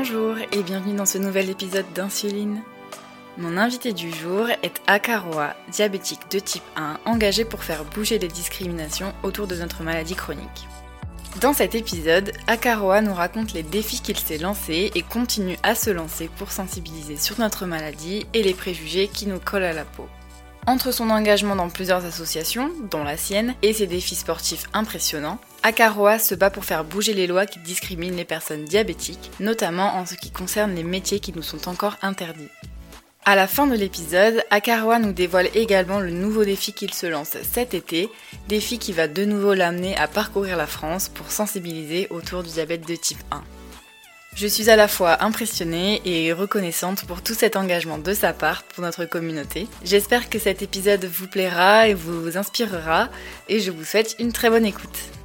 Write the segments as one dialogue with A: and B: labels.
A: Bonjour et bienvenue dans ce nouvel épisode d'Insuline. Mon invité du jour est Akaroa, diabétique de type 1, engagé pour faire bouger les discriminations autour de notre maladie chronique. Dans cet épisode, Akaroa nous raconte les défis qu'il s'est lancés et continue à se lancer pour sensibiliser sur notre maladie et les préjugés qui nous collent à la peau. Entre son engagement dans plusieurs associations, dont la sienne, et ses défis sportifs impressionnants, Akaroa se bat pour faire bouger les lois qui discriminent les personnes diabétiques, notamment en ce qui concerne les métiers qui nous sont encore interdits. À la fin de l'épisode, Akaroa nous dévoile également le nouveau défi qu'il se lance cet été, défi qui va de nouveau l'amener à parcourir la France pour sensibiliser autour du diabète de type 1. Je suis à la fois impressionnée et reconnaissante pour tout cet engagement de sa part pour notre communauté. J'espère que cet épisode vous plaira et vous inspirera et je vous souhaite une très bonne écoute.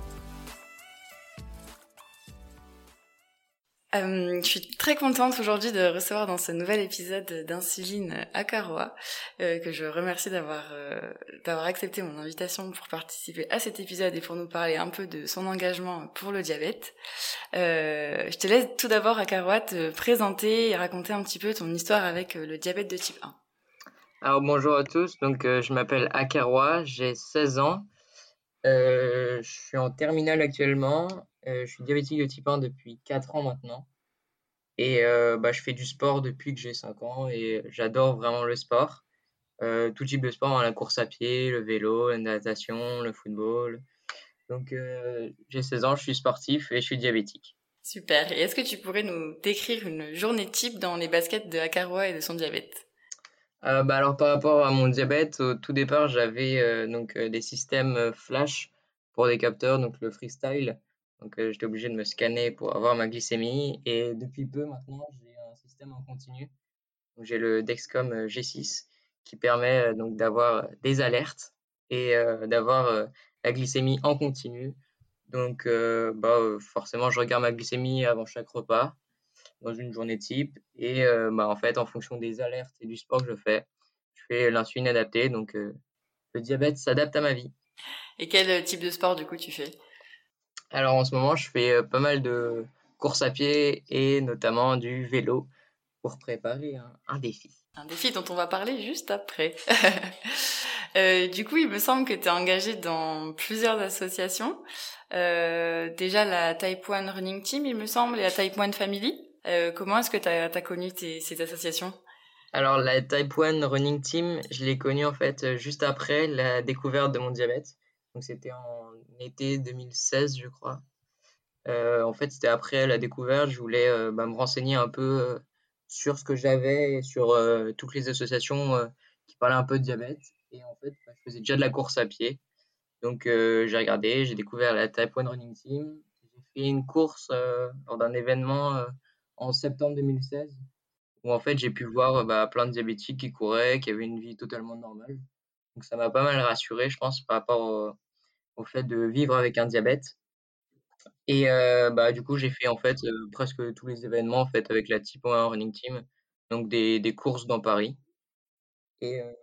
A: Euh, je suis très contente aujourd'hui de recevoir dans ce nouvel épisode d'Insuline Akaroa, euh, que je remercie d'avoir euh, d'avoir accepté mon invitation pour participer à cet épisode et pour nous parler un peu de son engagement pour le diabète. Je te laisse tout d'abord Akaroa te présenter et raconter un petit peu ton histoire avec le diabète de type 1.
B: Alors bonjour à tous, donc je m'appelle Akaroa, j'ai 16 ans, je suis en terminale actuellement euh, je suis diabétique de type 1 depuis 4 ans maintenant. Et euh, bah, je fais du sport depuis que j'ai 5 ans et j'adore vraiment le sport. Euh, tout type de sport, hein, la course à pied, le vélo, la natation, le football. Donc j'ai 16 ans, je suis sportif et je suis diabétique.
A: Super. Et est-ce que tu pourrais nous décrire une journée type dans les baskets de Akaroa et de son diabète?
B: Bah alors par rapport à mon diabète, au tout départ j'avais donc des systèmes flash pour des capteurs, donc le freestyle. Donc, euh, j'étais obligé de me scanner pour avoir ma glycémie. Et depuis peu maintenant, j'ai un système en continu. J'ai le Dexcom euh, G6 qui permet euh, donc d'avoir des alertes et d'avoir la glycémie en continu. Donc, bah, forcément, je regarde ma glycémie avant chaque repas dans une journée type. Et bah, en fait, en fonction des alertes et du sport que je fais, je fais l'insuline adaptée. Donc, le diabète s'adapte à ma vie.
A: Et quel type de sport, du coup, tu fais?
B: Alors en ce moment, je fais euh, pas mal de courses à pied et notamment du vélo pour préparer un, défi.
A: Un défi dont on va parler juste après. euh, du coup, il me semble que tu es engagé dans plusieurs associations. Euh, déjà la Type 1 Running Team, il me semble, et la Type 1 Family. Euh, comment est-ce que tu as, connu ces associations?
B: Alors la Type 1 Running Team, je l'ai connue en fait juste après la découverte de mon diabète. Donc c'était en été 2016, je crois. Euh, en fait, c'était après la découverte, je voulais euh, bah, me renseigner un peu euh, sur ce que j'avais et sur toutes les associations qui parlaient un peu de diabète. Et en fait, bah, je faisais déjà de la course à pied. Donc j'ai regardé, j'ai découvert la Type 1 Running Team. J'ai fait une course lors d'un événement en septembre 2016 où en fait j'ai pu voir bah, plein de diabétiques qui couraient, qui avaient une vie totalement normale. Donc ça m'a pas mal rassuré, je pense, par rapport au, fait de vivre avec un diabète. Et euh, bah, du coup, j'ai fait en fait euh, presque tous les événements en fait avec la Type 1 Running Team, donc des, des courses dans Paris. Et euh,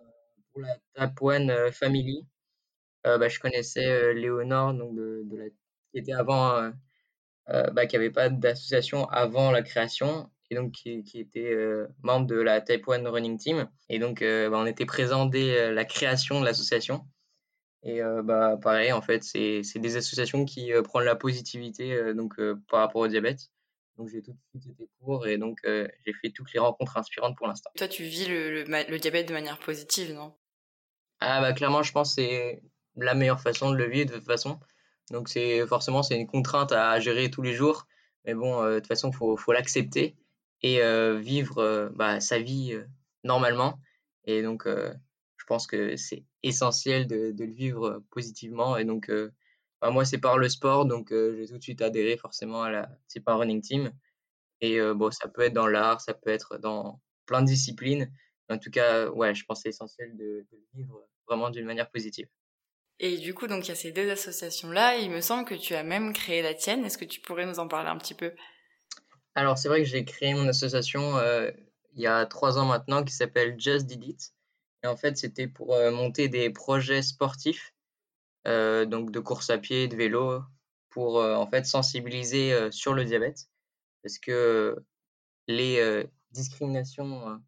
B: pour la Type 1 Family, bah, je connaissais Léonore, donc de, de la, qui était avant, bah, qui n'avait pas d'association avant la création, et donc qui, qui était membre de la Type 1 Running Team. Et donc, bah, on était présent dès la création de l'association. Et euh, bah, pareil, en fait, c'est des associations qui euh, prennent la positivité euh, donc, par rapport au diabète. Donc j'ai tout de suite été pour et donc j'ai fait toutes les rencontres inspirantes pour l'instant.
A: Toi, tu vis le, le, diabète de manière positive, non?
B: Ah bah clairement, je pense que c'est la meilleure façon de le vivre de toute façon. Donc c'est forcément c'est une contrainte à gérer tous les jours, mais bon, de toute façon, faut faut l'accepter et vivre bah, sa vie normalement. Et donc pense que c'est essentiel de, le vivre positivement. Et donc, bah, moi, c'est par le sport, donc j'ai tout de suite adhéré forcément à la c'est pas running team. Et bon, ça peut être dans l'art, ça peut être dans plein de disciplines. En tout cas, ouais, je pense que c'est essentiel de, le vivre vraiment d'une manière positive.
A: Et du coup, donc il y a ces deux associations-là. Il me semble que tu as même créé la tienne. Est-ce que tu pourrais nous en parler un petit peu?
B: Alors, c'est vrai que j'ai créé mon association il y a trois ans maintenant qui s'appelle Just Did It. Et en fait, c'était pour monter des projets sportifs, donc de course à pied, de vélo, pour en fait sensibiliser sur le diabète. Parce que les discriminations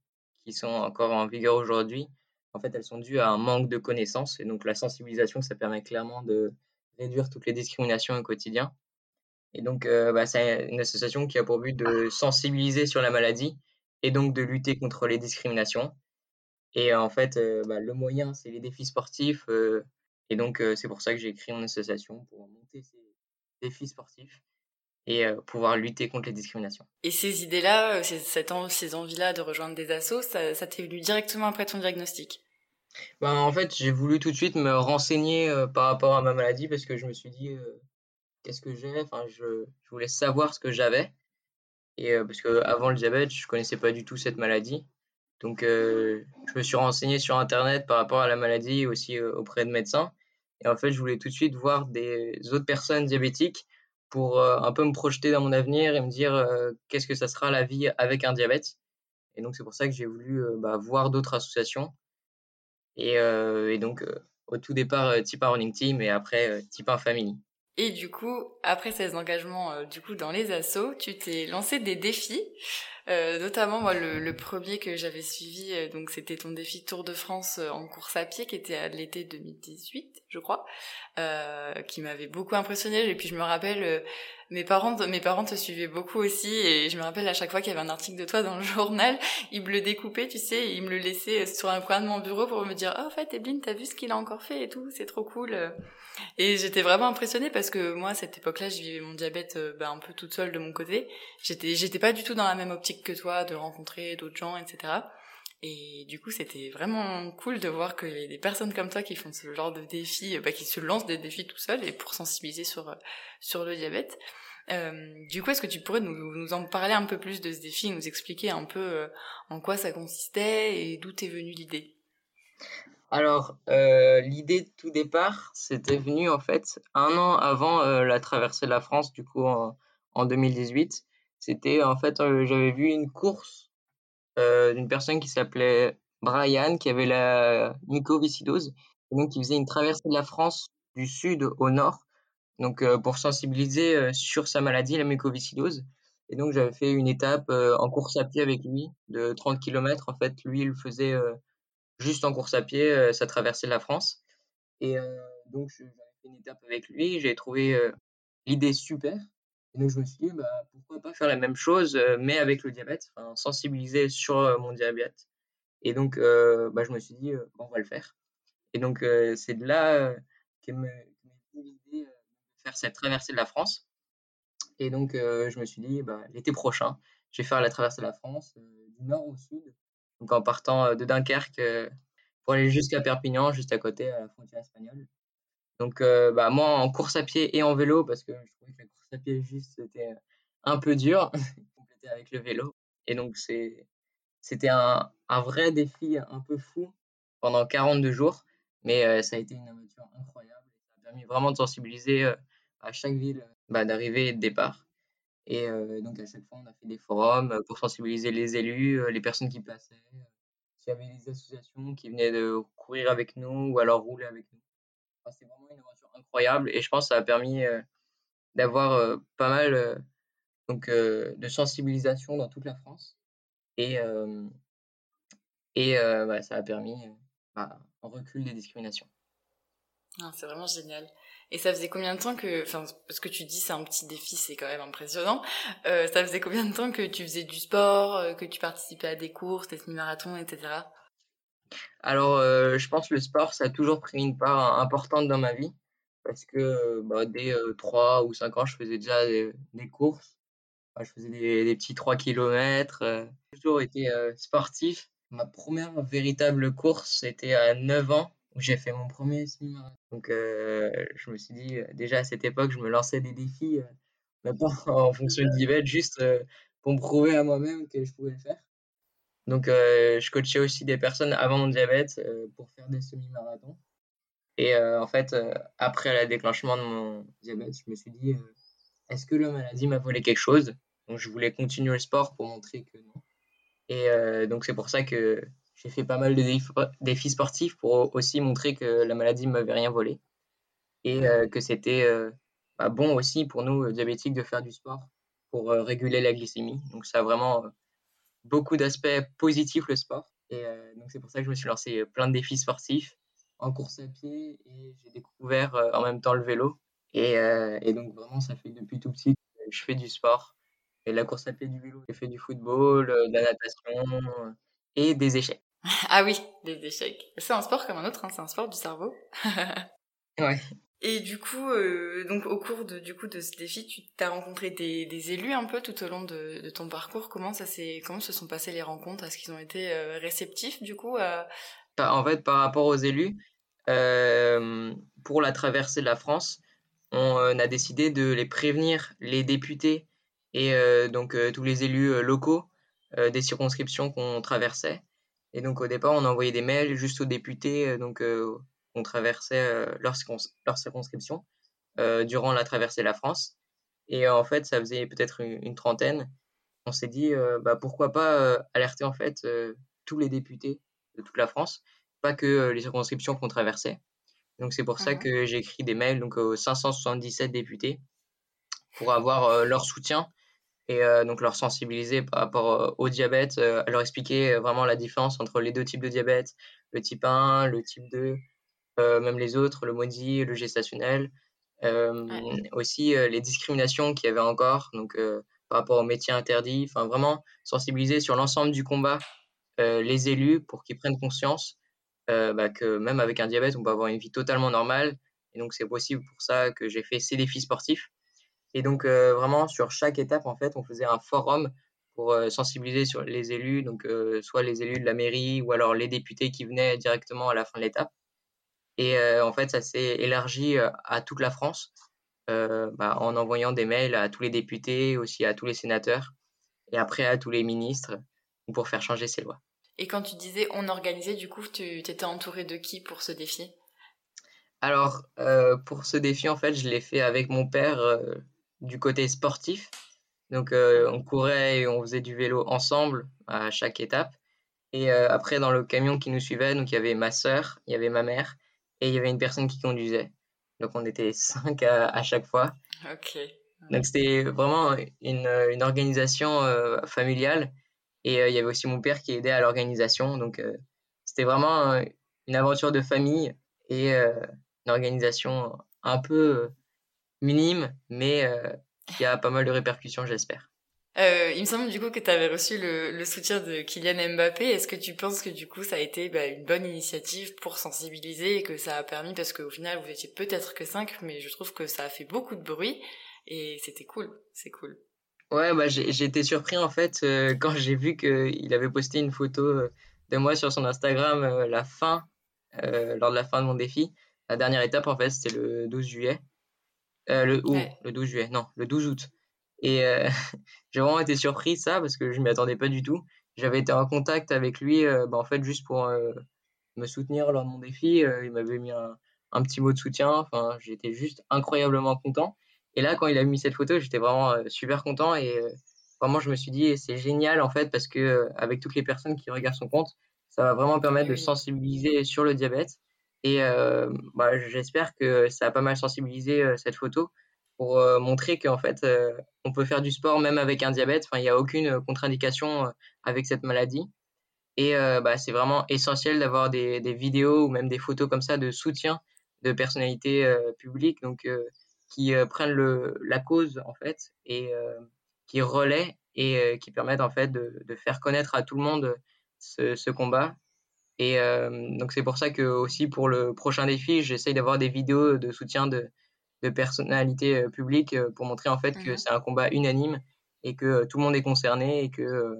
B: qui sont encore en vigueur aujourd'hui, en fait, elles sont dues à un manque de connaissances. Et donc, la sensibilisation, ça permet clairement de réduire toutes les discriminations au quotidien. Et donc, bah, c'est une association qui a pour but de sensibiliser sur la maladie et donc de lutter contre les discriminations. Et en fait, bah, le moyen, c'est les défis sportifs. et donc, c'est pour ça que j'ai créé mon association pour monter ces défis sportifs et pouvoir lutter contre les discriminations.
A: Et ces idées-là, ces, ces envies-là de rejoindre des assos, ça, ça t'est venu directement après ton diagnostic?
B: Ben, En fait, j'ai voulu tout de suite me renseigner par rapport à ma maladie parce que je me suis dit, qu'est-ce que j'ai? Enfin, je, je, voulais savoir ce que j'avais. Et parce que avant le diabète, je connaissais pas du tout cette maladie. Donc, je me suis renseigné sur Internet par rapport à la maladie, aussi auprès de médecins. Et en fait, je voulais tout de suite voir des autres personnes diabétiques pour euh, un peu me projeter dans mon avenir et me dire euh, qu'est-ce que ça sera la vie avec un diabète. Et donc c'est pour ça que j'ai voulu euh, bah, voir d'autres associations. Et, donc au tout départ Type 1 Running Team et après Type 1 Family.
A: Et du coup, après ces engagements du coup dans les assos, tu t'es lancé des défis. Euh, notamment moi le, le premier que j'avais suivi euh, donc c'était ton défi Tour de France euh, en course à pied qui était à l'été 2018 je crois euh, qui m'avait beaucoup impressionné. Et puis je me rappelle mes parents mes parents te suivaient beaucoup aussi. Et je me rappelle à chaque fois qu'il y avait un article de toi dans le journal ils me le découpaient tu sais ils me le laissaient sur un coin de mon bureau pour me dire oh en fait Ebline t'as vu ce qu'il a encore fait et tout c'est trop cool et j'étais vraiment impressionnée parce que moi à cette époque-là je vivais mon diabète bah, un peu toute seule de mon côté j'étais j'étais pas du tout dans la même optique que toi, de rencontrer d'autres gens, etc. Et du coup, c'était vraiment cool de voir qu'il y a des personnes comme toi qui font ce genre de défis, bah, qui se lancent des défis tout seuls et pour sensibiliser sur, sur le diabète. Euh, du coup, est-ce que tu pourrais nous, en parler un peu plus de ce défi, nous expliquer un peu euh, en quoi ça consistait et d'où t'es venue l'idée?
B: Alors, euh, l'idée de tout départ, c'était venu en fait un an avant la traversée de la France, du coup en, en 2018. C'était en fait, euh, j'avais vu une course euh, d'une personne qui s'appelait Brian, qui avait la mucoviscidose, et donc qui faisait une traversée de la France du sud au nord, donc euh, pour sensibiliser sur sa maladie, la mucoviscidose. Et donc j'avais fait une étape en course à pied avec lui de 30 km. En fait, lui, il faisait juste en course à pied, sa traversée de la France. Et donc j'avais fait une étape avec lui, j'ai trouvé l'idée super. Et donc, je me suis dit, bah, pourquoi pas faire la même chose, euh, mais avec le diabète, sensibiliser sur euh, mon diabète. Et donc, euh, bah, je me suis dit, on va le faire. Et donc, c'est de là qu'est m'est l'idée de faire cette traversée de la France. Et donc, je me suis dit, bah, l'été prochain, je vais faire la traversée de la France du nord au sud. Donc, en partant de Dunkerque pour aller jusqu'à Perpignan, juste à côté, à la frontière espagnole. Donc, bah, moi, en course à pied et en vélo, parce que je trouvais que la course à pied juste, c'était un peu dur, compléter avec le vélo. Et donc, c'était un, un, vrai défi un peu fou pendant 42 jours. Mais ça a été une aventure incroyable. Ça a permis vraiment de sensibiliser à chaque ville bah, d'arrivée et de départ. Et donc, à chaque fois, on a fait des forums pour sensibiliser les élus, les personnes qui passaient. S'il y avait des associations qui venaient de courir avec nous ou alors rouler avec nous c'est vraiment une aventure incroyable et je pense que ça a permis d'avoir pas mal donc, de sensibilisation dans toute la France. Et, et bah, ça a permis bah, un recul des discriminations.
A: Ah, c'est vraiment génial. Et ça faisait combien de temps que, enfin, parce que tu dis c'est un petit défi, c'est quand même impressionnant. ça faisait combien de temps que tu faisais du sport, que tu participais à des courses, des semi-marathons, etc.
B: Alors, euh, je pense que le sport, ça a toujours pris une part importante dans ma vie parce que bah, dès 3 ou 5 ans, je faisais déjà des, courses. je faisais des, petits 3 km. J'ai toujours été sportif. Ma première véritable course, c'était à 9 ans j'ai fait mon premier semi-marathon. Donc, je me suis dit, déjà à cette époque, je me lançais des défis, mais pas en fonction du diabète, juste pour me prouver à moi-même que je pouvais le faire. Donc, euh, je coachais aussi des personnes avant mon diabète euh, pour faire des semi-marathons. Et euh, en fait, après le déclenchement de mon diabète, je me suis dit, est-ce que la maladie m'a volé quelque chose? Donc, je voulais continuer le sport pour montrer que non. Et donc, c'est pour ça que j'ai fait pas mal de défis sportifs pour aussi montrer que la maladie ne m'avait rien volé. Et que c'était bah, bon aussi pour nous, diabétiques, de faire du sport pour réguler la glycémie. Donc, ça a vraiment beaucoup d'aspects positifs le sport. Et donc c'est pour ça que je me suis lancé plein de défis sportifs en course à pied et j'ai découvert en même temps le vélo. Et, donc vraiment ça fait depuis tout petit je fais du sport. Et la course à pied, du vélo, j'ai fait du football, de la natation et des échecs.
A: Ah oui, des échecs. C'est un sport comme un autre, hein, c'est un sport du cerveau.
B: ouais.
A: Et du coup, euh, donc au cours de du coup de ce défi, tu as rencontré des, des, élus un peu tout au long de, de ton parcours. Comment ça s'est comment se sont passées les rencontres? Est-ce qu'ils ont été euh, réceptifs du coup
B: bah, En fait, par rapport aux élus, euh, pour la traversée de la France, on a décidé de les prévenir, les députés et donc tous les élus locaux des circonscriptions qu'on traversait. Et donc au départ, on a envoyé des mails juste aux députés, donc on traversait leur, leur, circonscription durant la traversée de la France. Et en fait, ça faisait peut-être une, trentaine. On s'est dit, bah, pourquoi pas alerter en fait tous les députés de toute la France, pas que les circonscriptions qu'on traversait. Donc c'est pour ça mmh que j'ai écrit des mails donc aux 577 députés pour avoir leur soutien et donc leur sensibiliser par rapport au diabète, leur expliquer vraiment la différence entre les deux types de diabète, le type 1, le type 2, même les autres, le maudit, le gestationnel. Aussi les discriminations qu'il y avait encore, donc par rapport aux métiers interdits, enfin vraiment sensibiliser sur l'ensemble du combat les élus pour qu'ils prennent conscience bah, que même avec un diabète, on peut avoir une vie totalement normale. Et donc c'est possible pour ça que j'ai fait ces défis sportifs. Et donc vraiment sur chaque étape, en fait, on faisait un forum pour sensibiliser sur les élus, donc soit les élus de la mairie ou alors les députés qui venaient directement à la fin de l'étape. Et en fait, ça s'est élargi à toute la France bah, en envoyant des mails à tous les députés, aussi à tous les sénateurs et après à tous les ministres pour faire changer ces lois.
A: Et quand tu disais on organisait, du coup, tu étais entouré de qui pour ce défi?
B: Alors, pour ce défi, en fait, je l'ai fait avec mon père du côté sportif. Donc, on courait et on faisait du vélo ensemble à chaque étape. Et après, dans le camion qui nous suivait, donc il y avait ma sœur, il y avait ma mère et il y avait une personne qui conduisait. Donc on était cinq à, chaque fois.
A: Ok.
B: Donc c'était vraiment une, une organisation euh, familiale. Et euh, il y avait aussi mon père qui aidait à l'organisation. Donc euh, c'était vraiment une aventure de famille et une organisation un peu minime, mais qui a pas mal de répercussions, j'espère.
A: Euh, il me semble du coup que tu avais reçu le, le, soutien de Kylian Mbappé. Est-ce que tu penses que du coup ça a été bah, une bonne initiative pour sensibiliser et que ça a permis, parce qu'au final vous étiez peut-être que 5, mais je trouve que ça a fait beaucoup de bruit et c'était cool, c'est cool.
B: Ouais, bah, j'ai été surpris en fait euh, quand j'ai vu qu'il avait posté une photo euh, de moi sur son Instagram euh, la fin, lors de la fin de mon défi. La dernière étape en fait c'était le 12 juillet. Le, ou, le 12 juillet, non, le 12 août. Et euh, j'ai vraiment été surpris de ça parce que je ne m'y attendais pas du tout. J'avais été en contact avec lui euh, bah, en fait juste pour euh, me soutenir lors de mon défi. il m'avait mis un, un, petit mot de soutien. Enfin, j'étais juste incroyablement content. Et là, quand il a mis cette photo, j'étais vraiment super content et vraiment je me suis dit c'est génial en fait parce que avec toutes les personnes qui regardent son compte, ça va vraiment permettre de sensibiliser sur le diabète. Et bah, j'espère que ça a pas mal sensibilisé cette photo pour euh, montrer qu'en fait, euh, on peut faire du sport même avec un diabète. Enfin, il n'y a aucune euh, contre-indication avec cette maladie. Et bah, c'est vraiment essentiel d'avoir des, des, vidéos ou même des photos comme ça de soutien de personnalités publiques donc, qui prennent le, la cause en fait et qui relaient et qui permettent en fait de, de, faire connaître à tout le monde ce combat. Et donc c'est pour ça que aussi pour le prochain défi, j'essaye d'avoir des vidéos de soutien de, de personnalités euh, publiques euh, pour montrer en fait que mhm. c'est un combat unanime et que euh, tout le monde est concerné et que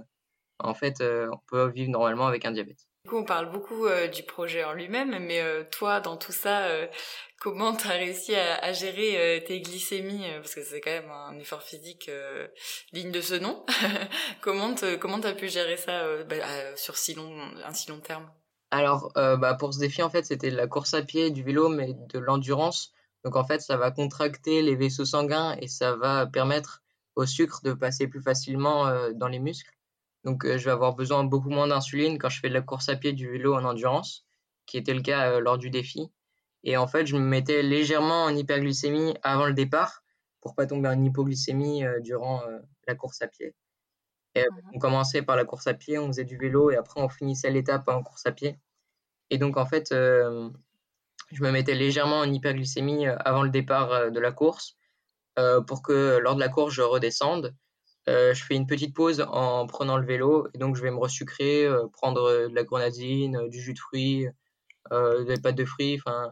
B: en fait on peut vivre normalement avec un diabète.
A: Du coup, on parle beaucoup du projet en lui-même, mais toi, dans tout ça, comment tu as réussi à, gérer tes glycémies Parce que c'est quand même un effort physique digne de ce nom. comment tu comment as pu gérer ça bah, sur si long, un si long terme?
B: Alors, bah, pour ce défi, en fait, c'était la course à pied, du vélo, mais de l'endurance. Donc en fait, ça va contracter les vaisseaux sanguins et ça va permettre au sucre de passer plus facilement euh, dans les muscles. Donc euh, je vais avoir besoin beaucoup moins d'insuline quand je fais de la course à pied, du vélo en endurance, qui était le cas euh, lors du défi. Et en fait, je me mettais légèrement en hyperglycémie avant le départ pour pas tomber en hypoglycémie durant la course à pied. Et mmh on commençait par la course à pied, on faisait du vélo et après on finissait l'étape en course à pied. Et donc en fait, je me mettais légèrement en hyperglycémie avant le départ de la course pour que lors de la course je redescende. je fais une petite pause en prenant le vélo et donc je vais me resucrer, prendre de la grenadine, du jus de fruits, des pâtes de fruits, enfin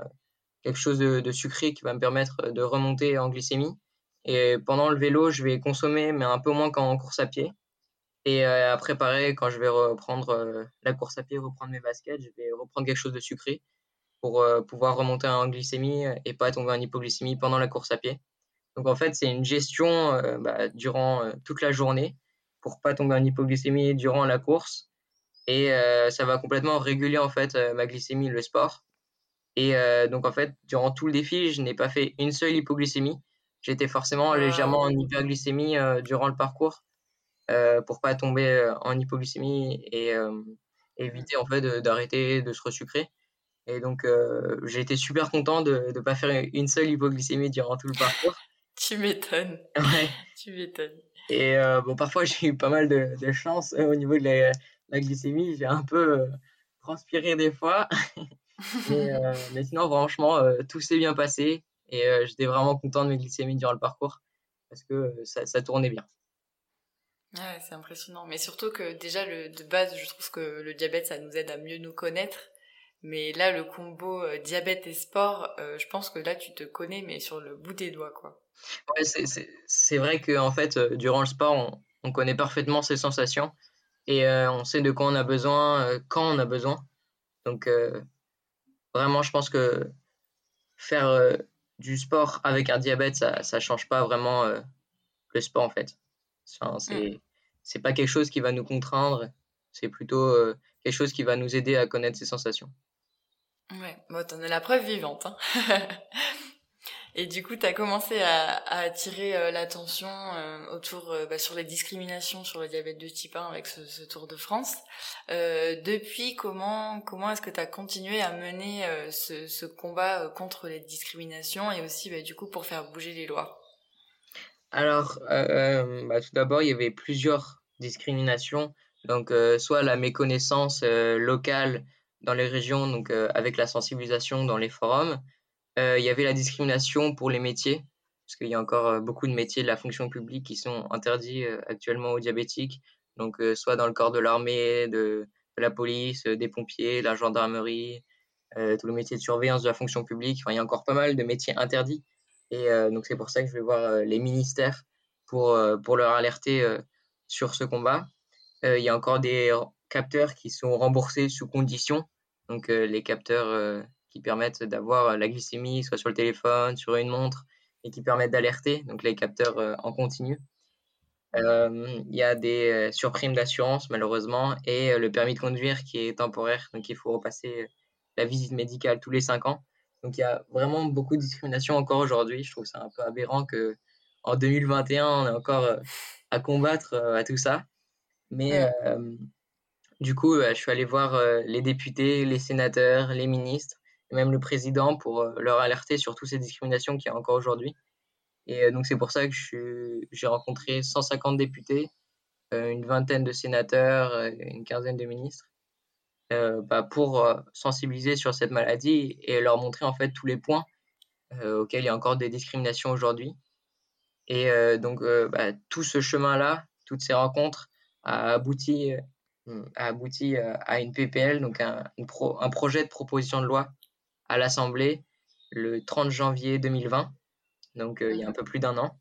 B: quelque chose de, sucré qui va me permettre de remonter en glycémie. Et pendant le vélo, je vais consommer, mais un peu moins qu'en course à pied. Et euh, après, pareil, quand je vais reprendre euh, la course à pied, reprendre mes baskets, je vais reprendre quelque chose de sucré pour euh, pouvoir remonter en glycémie et pas tomber en hypoglycémie pendant la course à pied. Donc en fait, c'est une gestion bah, durant toute la journée pour pas tomber en hypoglycémie durant la course. Et ça va complètement réguler en fait ma glycémie, le sport. Et donc en fait, durant tout le défi, je n'ai pas fait une seule hypoglycémie. J'étais forcément légèrement en hyperglycémie durant le parcours euh, pour pas tomber euh, en hypoglycémie et euh, éviter en fait d'arrêter de, se resucrer. Et donc j'ai été super content de ne pas faire une seule hypoglycémie durant tout le parcours.
A: tu m'étonnes.
B: Ouais.
A: tu m'étonnes.
B: Et bon, parfois j'ai eu pas mal de, de chance au niveau de la, glycémie. J'ai un peu transpiré des fois. mais, mais, sinon, franchement, tout s'est bien passé. Et j'étais vraiment content de mes glycémies durant le parcours parce que ça, ça tournait bien.
A: Ouais, c'est impressionnant. Mais surtout que déjà, le, de base, je trouve que le diabète, ça nous aide à mieux nous connaître. Mais là, le combo euh, diabète et sport, euh, je pense que là, tu te connais, mais sur le bout des doigts, quoi.
B: Ouais, c'est vrai que en fait, euh, durant le sport, on, on, connaît parfaitement ses sensations et on sait de quoi on a besoin, quand on a besoin. Donc, vraiment, je pense que faire du sport avec un diabète, ça ne change pas vraiment le sport, en fait. Enfin, c'est c'est pas quelque chose qui va nous contraindre, c'est plutôt euh, quelque chose qui va nous aider à connaître ses sensations.
A: Ouais, bon, t'en as la preuve vivante. Hein. Et du coup, tu as commencé à, attirer euh, l'attention euh, autour bah, sur les discriminations sur le diabète de type 1 avec ce, ce Tour de France. depuis, comment comment est-ce que tu as continué à mener ce, ce, combat contre les discriminations et aussi bah, du coup pour faire bouger les lois?
B: Alors, euh, bah, tout d'abord, il y avait plusieurs discriminations. Donc, euh, soit la méconnaissance euh, locale dans les régions, donc avec la sensibilisation dans les forums. il y avait la discrimination pour les métiers, parce qu'il y a encore beaucoup de métiers de la fonction publique qui sont interdits actuellement aux diabétiques. Donc, soit dans le corps de l'armée, de, de, la police, des pompiers, la gendarmerie, tous les métiers de surveillance de la fonction publique. Enfin, il y a encore pas mal de métiers interdits. Et euh, donc c'est pour ça que je vais voir euh, les ministères pour, euh, leur alerter sur ce combat. Il y a encore des capteurs qui sont remboursés sous condition. Donc les capteurs qui permettent d'avoir la glycémie soit sur le téléphone, sur une montre et qui permettent d'alerter, donc les capteurs en continu. Il y a des surprimes d'assurance malheureusement et le permis de conduire qui est temporaire, donc il faut repasser la visite médicale tous les 5 ans. Donc il y a vraiment beaucoup de discrimination encore aujourd'hui. Je trouve ça un peu aberrant que en 2021 on est encore euh, à combattre euh, à tout ça. Mais euh, du coup, je suis allé voir les députés, les sénateurs, les ministres et même le président pour leur alerter sur toutes ces discriminations qu'il y a encore aujourd'hui. Et donc c'est pour ça que j'ai rencontré 150 députés, une vingtaine de sénateurs, une quinzaine de ministres bah, pour euh, sensibiliser sur cette maladie et leur montrer en fait tous les points euh, auxquels il y a encore des discriminations aujourd'hui. Et donc bah, tout ce chemin-là, toutes ces rencontres a abouti, a abouti à une PPL, donc un, un projet de proposition de loi à l'Assemblée le 30 janvier 2020, donc il y a un peu plus d'un an.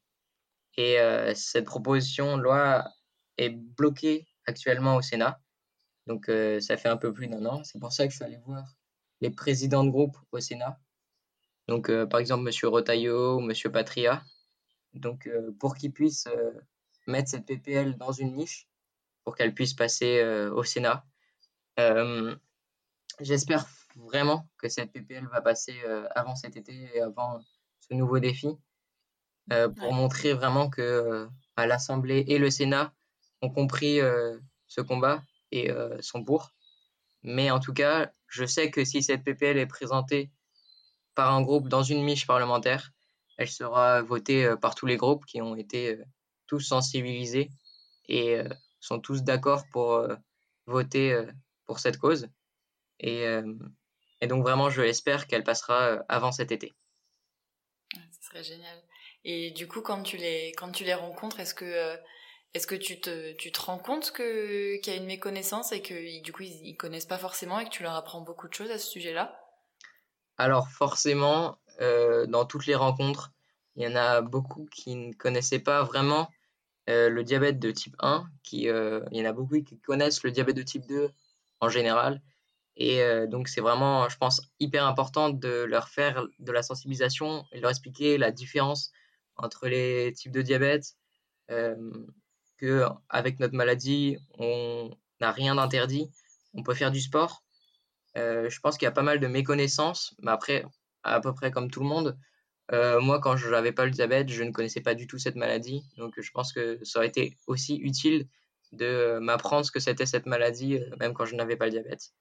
B: Et cette proposition de loi est bloquée actuellement au Sénat. Donc, euh, ça fait un peu plus d'un an. C'est pour ça que je suis allé voir les présidents de groupe au Sénat. Donc, euh, par exemple, M. Rotaillot ou M. Patria. Donc, euh, pour qu'ils puissent mettre cette PPL dans une niche, pour qu'elle puisse passer au Sénat. J'espère vraiment que cette PPL va passer avant cet été et avant ce nouveau défi, pour montrer vraiment que à l'Assemblée et le Sénat ont compris ce combat et euh, sont pour. Mais en tout cas, je sais que si cette PPL est présentée par un groupe dans une miche parlementaire, elle sera votée euh, par tous les groupes qui ont été euh, tous sensibilisés et sont tous d'accord pour voter pour cette cause. Et, et donc vraiment, je l'espère qu'elle passera avant cet été.
A: Ce serait génial. Et du coup, quand tu les, quand tu les rencontres, est-ce que, est-ce que tu te, tu te rends compte que, qu'il y a une méconnaissance et que du coup, ils, connaissent pas forcément et que tu leur apprends beaucoup de choses à ce sujet-là?
B: Alors forcément, euh, dans toutes les rencontres, il y en a beaucoup qui ne connaissaient pas vraiment euh, le diabète de type 1, qui, euh, il y en a beaucoup qui connaissent le diabète de type 2 en général. Et donc, c'est vraiment, je pense, hyper important de leur faire de la sensibilisation et leur expliquer la différence entre les types de diabète, que avec notre maladie, on n'a rien d'interdit, on peut faire du sport. je pense qu'il y a pas mal de méconnaissances, mais après, à peu près comme tout le monde, euh, moi, quand je n'avais pas le diabète, je ne connaissais pas du tout cette maladie. Donc, je pense que ça aurait été aussi utile de m'apprendre ce que c'était cette maladie, euh, même quand je n'avais pas le diabète.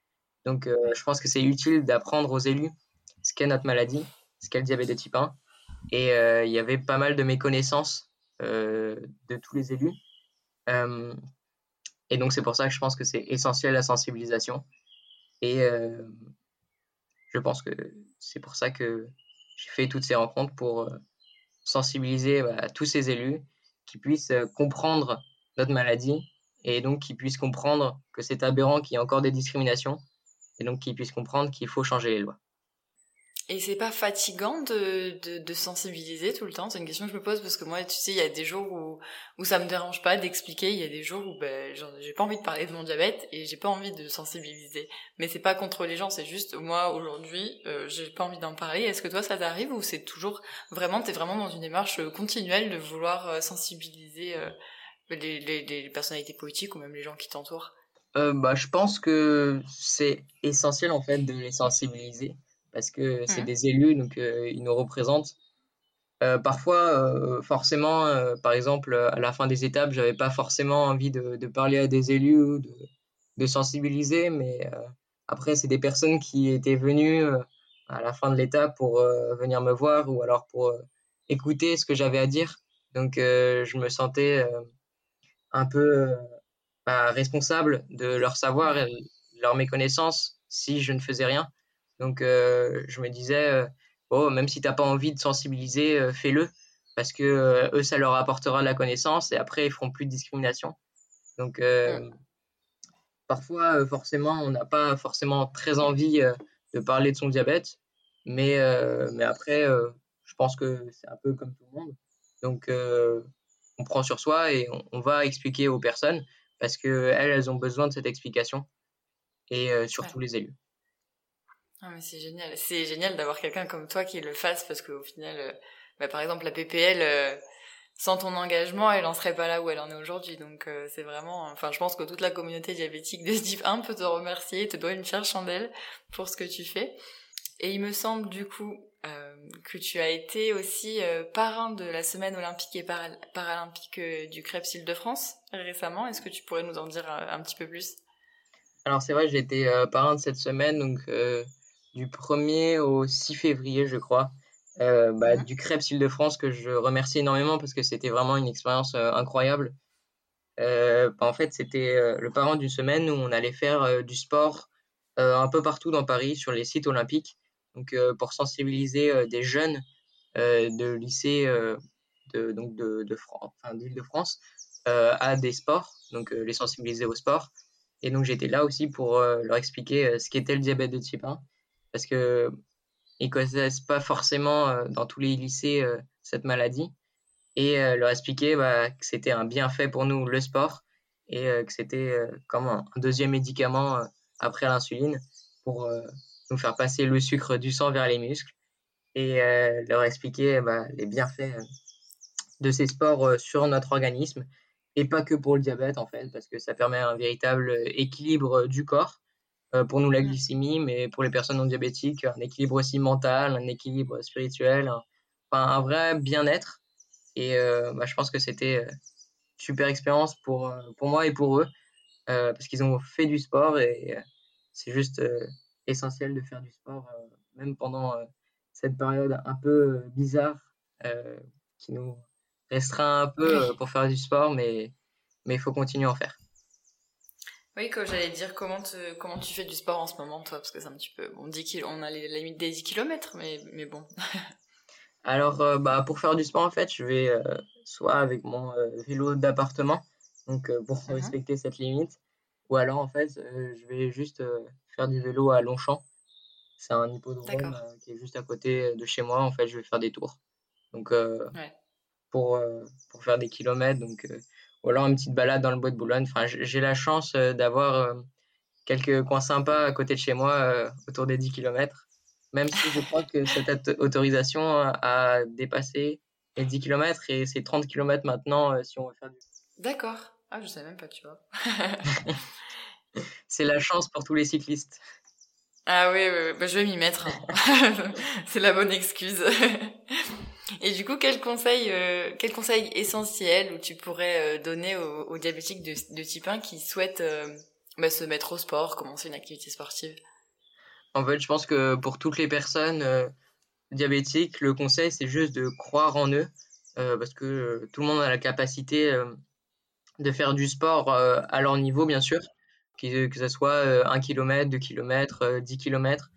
B: Donc, euh, je pense que c'est utile d'apprendre aux élus ce qu'est notre maladie, ce qu'est le diabète de type 1. Et il y avait pas mal de méconnaissances de tous les élus. Et donc, c'est pour ça que je pense que c'est essentiel la sensibilisation. Et je pense que c'est pour ça que j'ai fait toutes ces rencontres pour euh, sensibiliser bah, tous ces élus qui puissent euh, comprendre notre maladie et donc qui puissent comprendre que c'est aberrant qu'il y ait encore des discriminations et donc qu'ils puissent comprendre qu'il faut changer les lois.
A: Et c'est pas fatigant de, de, sensibiliser tout le temps? C'est une question que je me pose parce que moi, tu sais, il y a des jours où, où ça me dérange pas d'expliquer, il y a des jours où ben, j'ai pas envie de parler de mon diabète et j'ai pas envie de sensibiliser. Mais c'est pas contre les gens, c'est juste moi aujourd'hui, euh, j'ai pas envie d'en parler. Est-ce que toi ça t'arrive ou c'est toujours vraiment, t'es vraiment dans une démarche continuelle de vouloir euh, sensibiliser euh, les, personnalités politiques ou même les gens qui t'entourent?
B: Euh, bah, je pense que c'est essentiel en fait de les sensibiliser parce que c'est mmh. des élus, donc euh, ils nous représentent. Euh, parfois, euh, forcément, par exemple, à la fin des étapes, j'avais pas forcément envie de, de, parler à des élus ou de, de sensibiliser, mais après, c'est des personnes qui étaient venues à la fin de l'étape pour venir me voir ou alors pour écouter ce que j'avais à dire. Donc, je me sentais un peu bah, responsable de leur savoir et leur méconnaissance si je ne faisais rien. Donc, euh, je me disais, euh, oh, même si tu n'as pas envie de sensibiliser, euh, fais-le, parce que eux, ça leur apportera de la connaissance et après, ils feront plus de discrimination. Donc, parfois, forcément, on n'a pas forcément très envie de parler de son diabète, mais, mais après, je pense que c'est un peu comme tout le monde. Donc, on prend sur soi et on, va expliquer aux personnes parce qu'elles, elles ont besoin de cette explication et surtout les élus.
A: Ah mais c'est génial, c'est génial d'avoir quelqu'un comme toi qui le fasse parce qu'au final, euh, bah, par exemple la PPL, euh, sans ton engagement, elle en serait pas là où elle en est aujourd'hui. Donc euh, c'est vraiment, enfin je pense que toute la communauté diabétique de type 1 peut te remercier, te doit une chère chandelle pour ce que tu fais. Et il me semble du coup que tu as été aussi parrain de la semaine olympique et paralympique du Krebs Île-de-France récemment. Est-ce que tu pourrais nous en dire un petit peu plus?
B: Alors c'est vrai, j'ai été parrain de cette semaine, donc du 1er au 6 février, je crois, euh, bah, mhm. du Crêpes Île-de-France, que je remercie énormément parce que c'était vraiment une expérience euh, incroyable. Euh, bah, en fait, c'était le parent d'une semaine où on allait faire du sport un peu partout dans Paris, sur les sites olympiques, donc pour sensibiliser des jeunes de lycée de, donc de, de France, enfin, d'Île-de-France à des sports, donc les sensibiliser au sport. Et donc j'étais là aussi pour leur expliquer ce qu'était le diabète de type 1 parce que ils connaissent pas forcément euh, dans tous les lycées euh, cette maladie. Et euh, leur expliquer bah, que c'était un bienfait pour nous le sport et que c'était comme un, deuxième médicament après l'insuline pour nous faire passer le sucre du sang vers les muscles et leur expliquer bah, les bienfaits de ces sports sur notre organisme. Et pas que pour le diabète en fait parce que ça permet un véritable équilibre du corps pour nous la mmh. glycémie, mais pour les personnes non diabétiques, un équilibre aussi mental, un équilibre spirituel, un, enfin, un vrai bien-être. Et euh, bah, je pense que c'était une super expérience pour, euh, pour moi et pour eux, parce qu'ils ont fait du sport et c'est juste essentiel de faire du sport, même pendant cette période un peu bizarre qui nous restreint un peu pour faire du sport, mais il faut continuer à en faire.
A: Oui, quand j'allais dire comment, comment tu fais du sport en ce moment, toi, parce que c'est un petit peu. Bon, 10 on a les limites des 10 km, mais, mais bon.
B: Alors, euh, bah, pour faire du sport, en fait, je vais euh, soit avec mon euh, vélo d'appartement, donc pour mhm. respecter cette limite, ou alors, en fait, je vais juste faire du vélo à Longchamp. C'est un hippodrome qui est juste à côté de chez moi. En fait, je vais faire des tours. Donc, pour, pour faire des kilomètres, donc ou alors une petite balade dans le bois de Boulogne. Enfin, j'ai la chance euh, d'avoir euh, quelques coins sympas à côté de chez moi, euh, autour des 10 km. Même si je crois que cette autorisation a dépassé les 10 km et c'est 30 km maintenant si on veut faire du.
A: D'accord. Ah, je sais même pas, tu vois.
B: c'est la chance pour tous les cyclistes.
A: Ah oui, bah, je vais m'y mettre. Hein. c'est la bonne excuse. Et du coup, quel conseil, euh, quel conseil essentiel où tu pourrais euh, donner aux, diabétiques de, type 1 qui souhaitent euh, bah, se mettre au sport, commencer une activité sportive?
B: En fait, je pense que pour toutes les personnes diabétiques, le conseil, c'est juste de croire en eux, parce que tout le monde a la capacité de faire du sport à leur niveau, bien sûr, que, que ce soit 1 km, 2 km, 10 km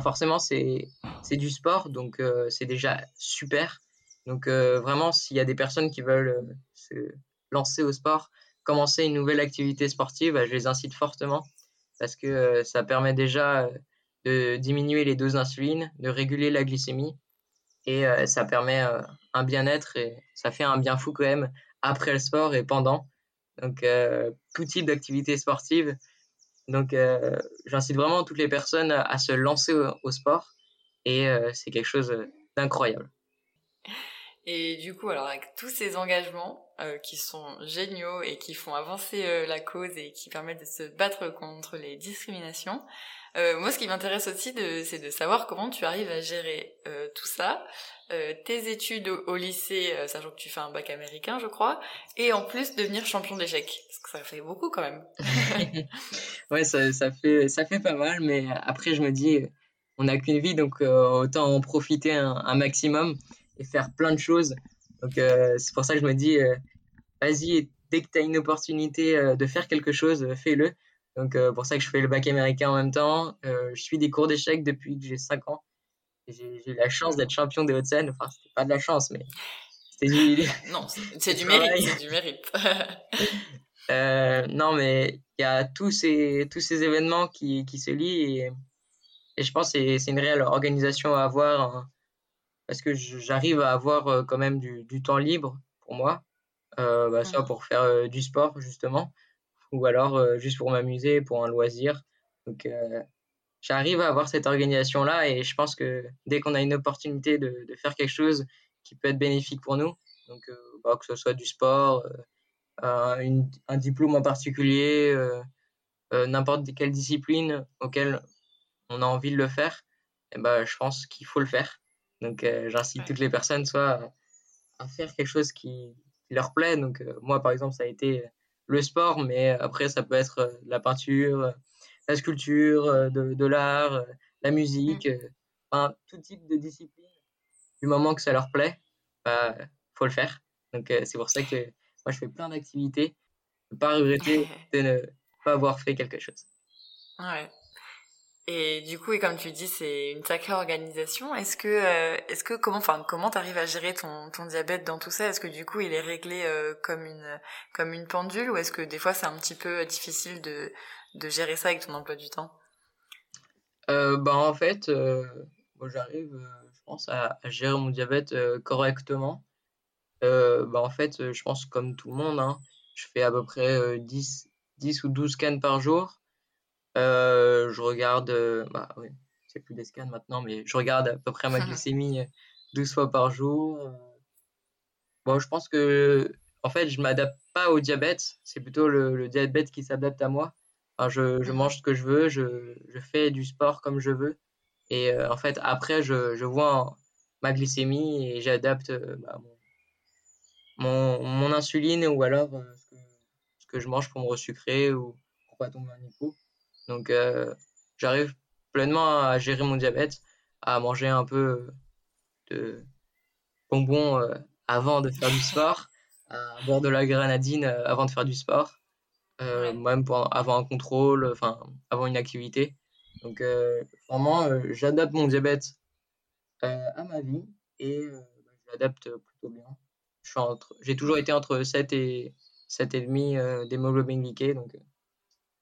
B: forcément, c'est du sport, donc euh, c'est déjà super. Donc euh, vraiment, s'il y a des personnes qui veulent euh, se lancer au sport, commencer une nouvelle activité sportive, bah, je les incite fortement parce que ça permet déjà de diminuer les doses d'insuline, de réguler la glycémie et ça permet un bien-être et ça fait un bien fou quand même après le sport et pendant. Donc tout type d'activité sportive, donc, euh, j'incite vraiment toutes les personnes à, se lancer au, sport et euh, c'est quelque chose d'incroyable.
A: Et du coup, alors avec tous ces engagements euh, qui sont géniaux et qui font avancer la cause et qui permettent de se battre contre les discriminations, moi ce qui m'intéresse aussi c'est de savoir comment tu arrives à gérer tout ça euh, tes études au, lycée, euh, sachant que tu fais un bac américain, je crois, et en plus devenir champion d'échecs. Ça fait beaucoup quand même.
B: ouais, ça, ça, fait, ça fait pas mal, mais après, je me dis, on n'a qu'une vie, donc euh, autant en profiter un, maximum et faire plein de choses. Donc, c'est pour ça que je me dis, vas-y, dès que tu as une opportunité de faire quelque chose, fais-le. Donc, pour ça que je fais le bac américain en même temps. je suis des cours d'échecs depuis que j'ai 5 ans. J'ai eu la chance d'être champion des Hauts-de-Seine. Enfin, c'était pas de la chance, mais c'était
A: du. non, c'est du mérite. C'est du mérite.
B: euh, non, mais il y a tous ces, tous ces événements qui, qui se lient et, et je pense que c'est une réelle organisation à avoir hein, parce que j'arrive à avoir euh, quand même du, du, temps libre pour moi, euh, bah, soit pour faire du sport justement, ou alors juste pour m'amuser, pour un loisir. Donc, j'arrive à avoir cette organisation-là et je pense que dès qu'on a une opportunité de, de, faire quelque chose qui peut être bénéfique pour nous, donc euh, bah, que ce soit du sport, euh, une, un diplôme en particulier, euh, n'importe quelle discipline auquel on a envie de le faire, ben, je pense qu'il faut le faire. Donc j'incite toutes les personnes soit à, faire quelque chose qui, qui leur plaît. Donc moi par exemple ça a été le sport, mais après ça peut être la peinture, la sculpture, euh, de, de l'art, euh, la musique, mm. euh, enfin, tout type de discipline. Du moment que ça leur plaît, bah, faut le faire. Donc c'est pour ça que moi je fais plein d'activités, ne pas regretter de ne pas avoir fait quelque chose.
A: Ouais. Et du coup, et comme tu dis, c'est une sacrée organisation. Est-ce que, est-ce que comment, enfin, comment t'arrives à gérer ton, ton diabète dans tout ça? Est-ce que du coup, il est réglé comme une, comme une pendule, ou est-ce que des fois, c'est un petit peu difficile de, de gérer ça avec ton emploi du temps?
B: Euh, bah, En fait, euh, j'arrive, euh, je pense, à, gérer mon diabète correctement. bah, en fait, je pense comme tout le monde, hein, je fais à peu près 10, 10 ou 12 scans par jour. je regarde, bah oui, c'est plus des scans maintenant, mais je regarde à peu près ma glycémie 12 fois par jour. Bon, je pense que, en fait, je m'adapte pas au diabète, c'est plutôt le, le diabète qui s'adapte à moi je, je, mange ce que je veux, je, je, fais du sport comme je veux. Et euh, en fait, après, je, je vois ma glycémie et j'adapte euh, bah, mon, mon, insuline ou alors euh, ce, que, ce, que, je mange pour me resucrer ou pour pas tomber en hypo. Donc, j'arrive pleinement à gérer mon diabète, à manger un peu de bonbons avant de faire du sport, à boire de la grenadine avant de faire du sport. Même pour avoir un contrôle, enfin, avant une activité. Donc, vraiment, j'adapte mon diabète à ma vie et bah, je l'adapte plutôt bien. J'ai toujours été entre 7 et 7,5 d'hémoglobine glyquée, donc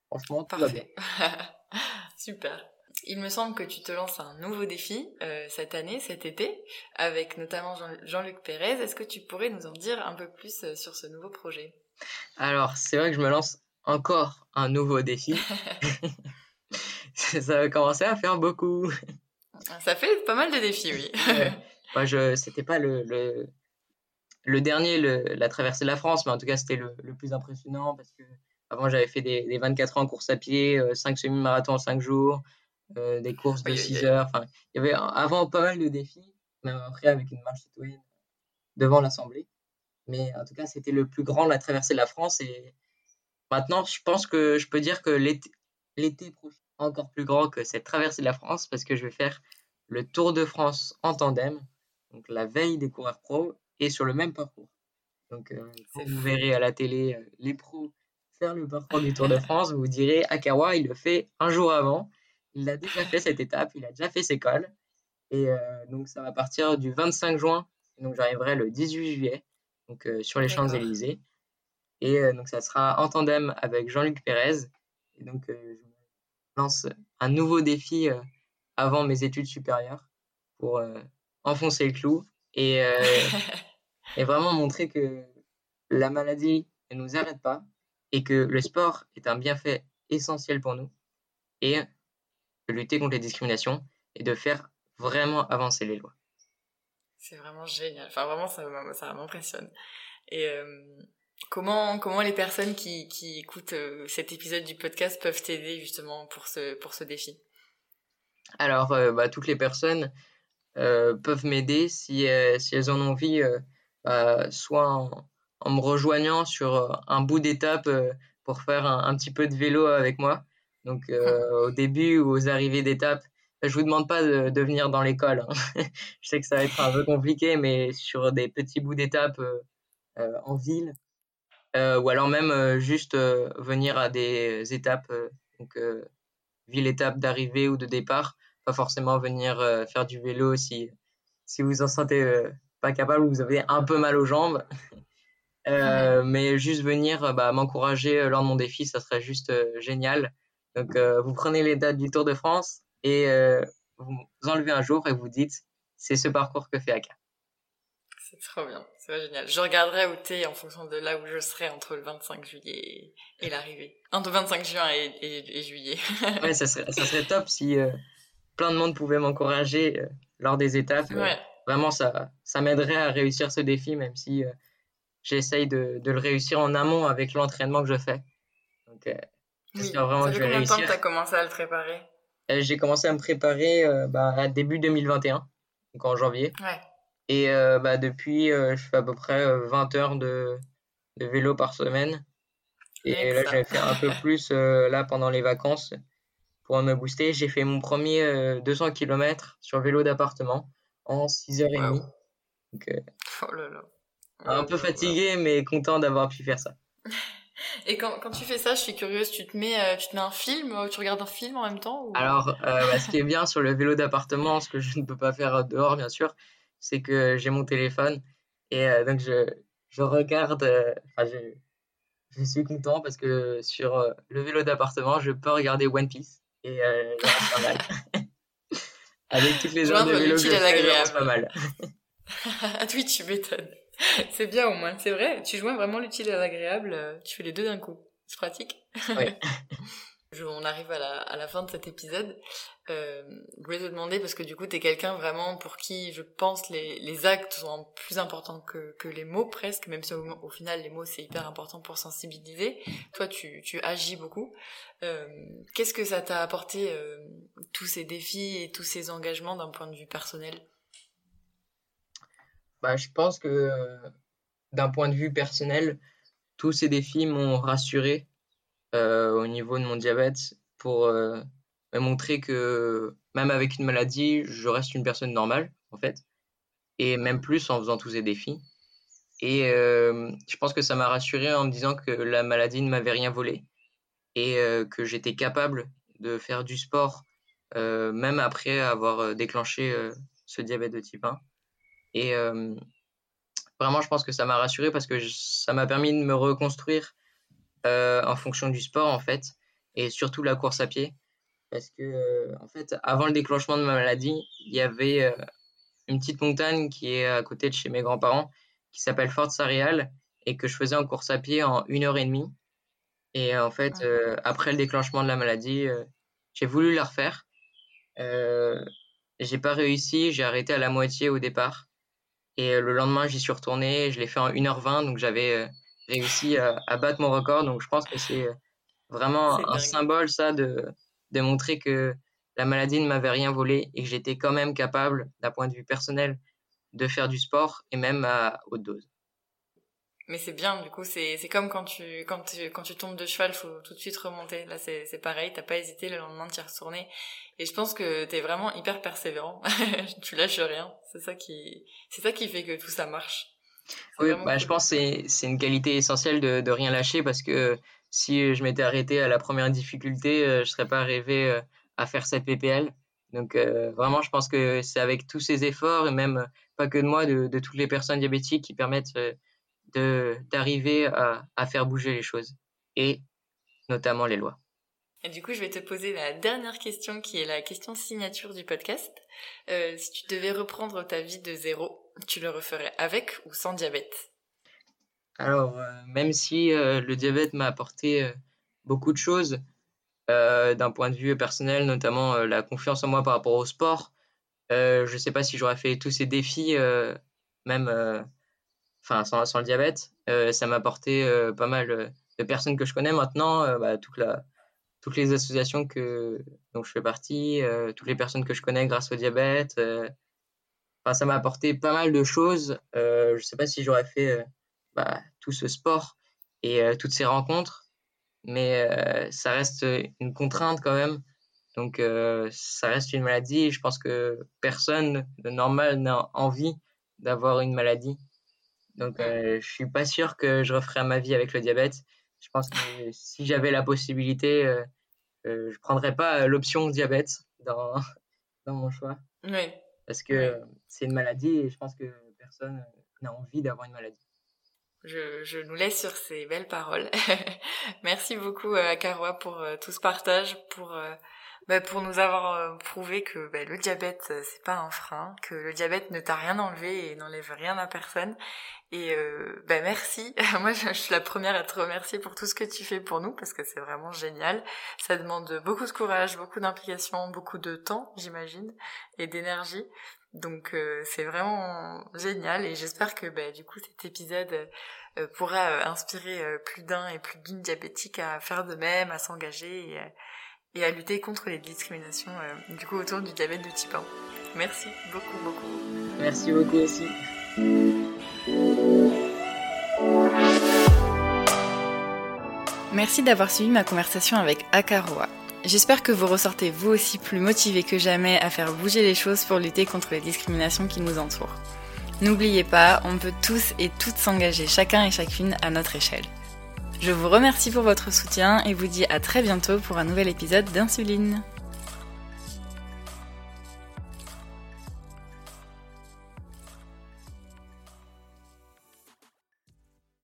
B: franchement, tout
A: Parfait. Super. Il me semble que tu te lances un nouveau défi euh, cette année, cet été, avec notamment Jean-Luc Pérez. Est-ce que tu pourrais nous en dire un peu plus euh, sur ce nouveau projet?
B: Alors, c'est vrai que je me lance encore un nouveau défi. ça va commencer à faire beaucoup.
A: Ça fait pas mal de défis, oui.
B: Moi, je, c'était pas le, le, le dernier, le, la traversée de la France, mais en tout cas, c'était le, le plus impressionnant parce que avant, j'avais fait des, des, 24 ans en course à pied, 5 euh, semi-marathons en 5 jours, euh, des courses de 6 heures. Enfin, il y avait avant pas mal de défis, même après avec une marche citoyenne devant l'Assemblée. Mais en tout cas, c'était le plus grand, la traversée de la France. Et maintenant, je pense que je peux dire que l'été prochain, encore plus grand que cette traversée de la France, parce que je vais faire le Tour de France en tandem, donc la veille des coureurs pro, et sur le même parcours. Donc, euh, quand vous verrez à la télé euh, les pros faire le parcours du Tour de France, vous direz, Akawa, il le fait un jour avant. Il a déjà fait cette étape, il a déjà fait ses cols. Et euh, donc, ça va partir du 25 juin. Donc, j'arriverai le 18 juillet, donc euh, sur les Champs-Élysées. Et euh, donc, ça sera en tandem avec Jean-Luc Pérez. Et donc, je lance un nouveau défi avant mes études supérieures pour enfoncer le clou et, et vraiment montrer que la maladie ne nous arrête pas et que le sport est un bienfait essentiel pour nous et de lutter contre les discriminations et de faire vraiment avancer les lois.
A: C'est vraiment génial. Enfin, vraiment, ça, ça m'impressionne. Et euh, comment, comment les personnes qui, qui écoutent euh, cet épisode du podcast peuvent t'aider justement pour ce, pour ce défi?
B: Alors, euh, bah, toutes les personnes peuvent m'aider si, si elles en ont envie, bah, soit en, en, me rejoignant sur un bout d'étape pour faire un, un, petit peu de vélo avec moi. Donc euh, au début ou aux arrivées d'étape, je vous demande pas de, venir dans l'école. Hein. je sais que ça va être un peu compliqué, mais sur des petits bouts d'étape euh, euh, en ville, ou alors même juste venir à des étapes, donc ville-étape d'arrivée ou de départ, pas forcément venir faire du vélo si, si vous en sentez pas capable ou vous avez un peu mal aux jambes. mais juste venir bah, m'encourager lors de mon défi, ça serait juste génial. Donc, euh, vous prenez les dates du Tour de France et euh, vous enlevez un jour et vous dites c'est ce parcours que fait Aka.
A: C'est trop bien, c'est génial. Je regarderai où t'es en fonction de là où je serai entre le 25 juillet et, l'arrivée. Entre 25 juin et, juillet.
B: ouais, ça serait, ça serait top si euh, plein de monde pouvait m'encourager lors des étapes. Ouais. vraiment, ça, ça m'aiderait à réussir ce défi, même si j'essaye de, de, le réussir en amont avec l'entraînement que je fais. Donc,
A: J'espère vraiment ça fait combien de temps que tu as commencé à le préparer?
B: Euh, J'ai commencé à me préparer euh, bah, à début 2021, donc en janvier. Ouais. Et euh, bah, depuis, je fais à peu près 20 heures de, de vélo par semaine. Et là, j'ai fait un peu plus là pendant les vacances pour me booster. J'ai fait mon premier 200 km sur vélo d'appartement en 6h30. Donc, oh là là. Un peu fatigué, mais content d'avoir pu faire ça.
A: Et quand, quand tu fais ça, je suis curieuse, tu te mets, euh, tu te mets un film, tu regardes un film en même temps ou...
B: Alors, euh, bah, ce qui est bien sur le vélo d'appartement, ce que je ne peux pas faire dehors, bien sûr, c'est que j'ai mon téléphone et euh, donc je, je regarde, enfin, je, je, suis content parce que sur le vélo d'appartement, je peux regarder One Piece et pas mal. Avec toutes les heures de vélo je fais, c'est pas mal.
A: ah oui, tu m'étonnes. c'est bien au moins, c'est vrai. Tu joins vraiment l'utile et l'agréable. Euh, tu fais les deux d'un coup. C'est pratique. Oui. On arrive à la, à la, fin de cet épisode. Euh, je voulais te demander, parce que du coup, tu es quelqu'un vraiment pour qui, je pense, les, les actes sont plus importants que, les mots presque, même si au, final, les mots, c'est hyper important pour sensibiliser. Toi, tu, agis beaucoup. Euh, Qu'est-ce que ça t'a apporté, euh, tous ces défis et tous ces engagements d'un point de vue personnel?
B: Bah, je pense que d'un point de vue personnel, tous ces défis m'ont rassuré euh, au niveau de mon diabète pour euh, me montrer que même avec une maladie, je reste une personne normale, en fait, et même plus en faisant tous ces défis. Et euh, je pense que ça m'a rassuré en me disant que la maladie ne m'avait rien volé et que j'étais capable de faire du sport même après avoir déclenché ce diabète de type 1. Et vraiment, je pense que ça m'a rassuré parce que ça m'a permis de me reconstruire en fonction du sport en fait et surtout la course à pied parce que en fait avant le déclenchement de ma maladie il y avait une petite montagne qui est à côté de chez mes grands-parents qui s'appelle Fort Sarial et que je faisais en course à pied en une heure et demie. Et en fait, ah. euh, après le déclenchement de la maladie, euh, j'ai voulu la refaire. Euh, j'ai pas réussi, j'ai arrêté à la moitié au départ. Et le lendemain, j'y suis retourné, je l'ai fait en 1h20, donc j'avais réussi à, à, battre mon record. Donc je pense que c'est vraiment un symbole, ça, de, de montrer que la maladie ne m'avait rien volé et que j'étais quand même capable, d'un point de vue personnel, de faire du sport et même à haute dose.
A: Mais c'est bien, du coup, c'est comme quand tu, quand, tu, quand tu tombes de cheval, faut tout de suite remonter. Là, c'est pareil, t'as pas hésité le lendemain de t'y retourner. Et je pense que t'es vraiment hyper persévérant. tu lâches rien. C'est ça qui, c'est ça qui fait que tout ça marche.
B: Oui, bah, je pense que c'est une qualité essentielle de, de rien lâcher parce que si je m'étais arrêté à la première difficulté, euh, je serais pas arrivé euh, à faire cette PPL. Donc euh, vraiment, je pense que c'est avec tous ces efforts et même pas que de moi, de, toutes les personnes diabétiques qui permettent d'arriver à, faire bouger les choses et notamment les lois.
A: Et du coup, je vais te poser la dernière question qui est la question signature du podcast. Euh, si tu devais reprendre ta vie de zéro, tu le referais avec ou sans diabète?
B: Alors, euh, même si euh, le diabète m'a apporté euh, beaucoup de choses, d'un point de vue personnel, notamment la confiance en moi par rapport au sport, je ne sais pas si j'aurais fait tous ces défis, même enfin sans, le diabète. Ça m'a apporté pas mal de personnes que je connais maintenant, bah, toutes les associations que, dont je fais partie, toutes les personnes que je connais grâce au diabète. Ça m'a apporté pas mal de choses. je ne sais pas si j'aurais fait bah, tout ce sport et toutes ces rencontres, mais ça reste une contrainte quand même. Donc, ça reste une maladie. Et je pense que personne de normal n'a envie d'avoir une maladie. Donc, euh, je suis pas sûr que je referais ma vie avec le diabète. Je pense que si j'avais la possibilité, euh, euh, je prendrais pas l'option diabète dans, dans mon choix.
A: Oui.
B: Parce que c'est une maladie et je pense que personne n'a envie d'avoir une maladie.
A: Je, je, nous laisse sur ces belles paroles. Merci beaucoup à Caroa pour tout ce partage, pour bah, pour nous avoir euh, prouvé que bah, le diabète euh, c'est pas un frein, que le diabète ne t'a rien enlevé et n'enlève rien à personne. Et euh, bah, merci. Moi je, suis la première à te remercier pour tout ce que tu fais pour nous parce que c'est vraiment génial. Ça demande beaucoup de courage, beaucoup d'implication, beaucoup de temps j'imagine et d'énergie. Donc c'est vraiment génial et j'espère que bah, du coup cet épisode pourra inspirer plus d'un et plus d'une diabétique à faire de même, à s'engager et, et à lutter contre les discriminations euh, du coup autour du diabète de type 1. Merci beaucoup beaucoup.
B: Merci beaucoup aussi.
A: Merci d'avoir suivi ma conversation avec Akaroa. J'espère que vous ressortez vous aussi plus motivé que jamais à faire bouger les choses pour lutter contre les discriminations qui nous entourent. N'oubliez pas, on peut tous et toutes s'engager, chacun et chacune à notre échelle. Je vous remercie pour votre soutien et vous dis à très bientôt pour un nouvel épisode d'Insuline.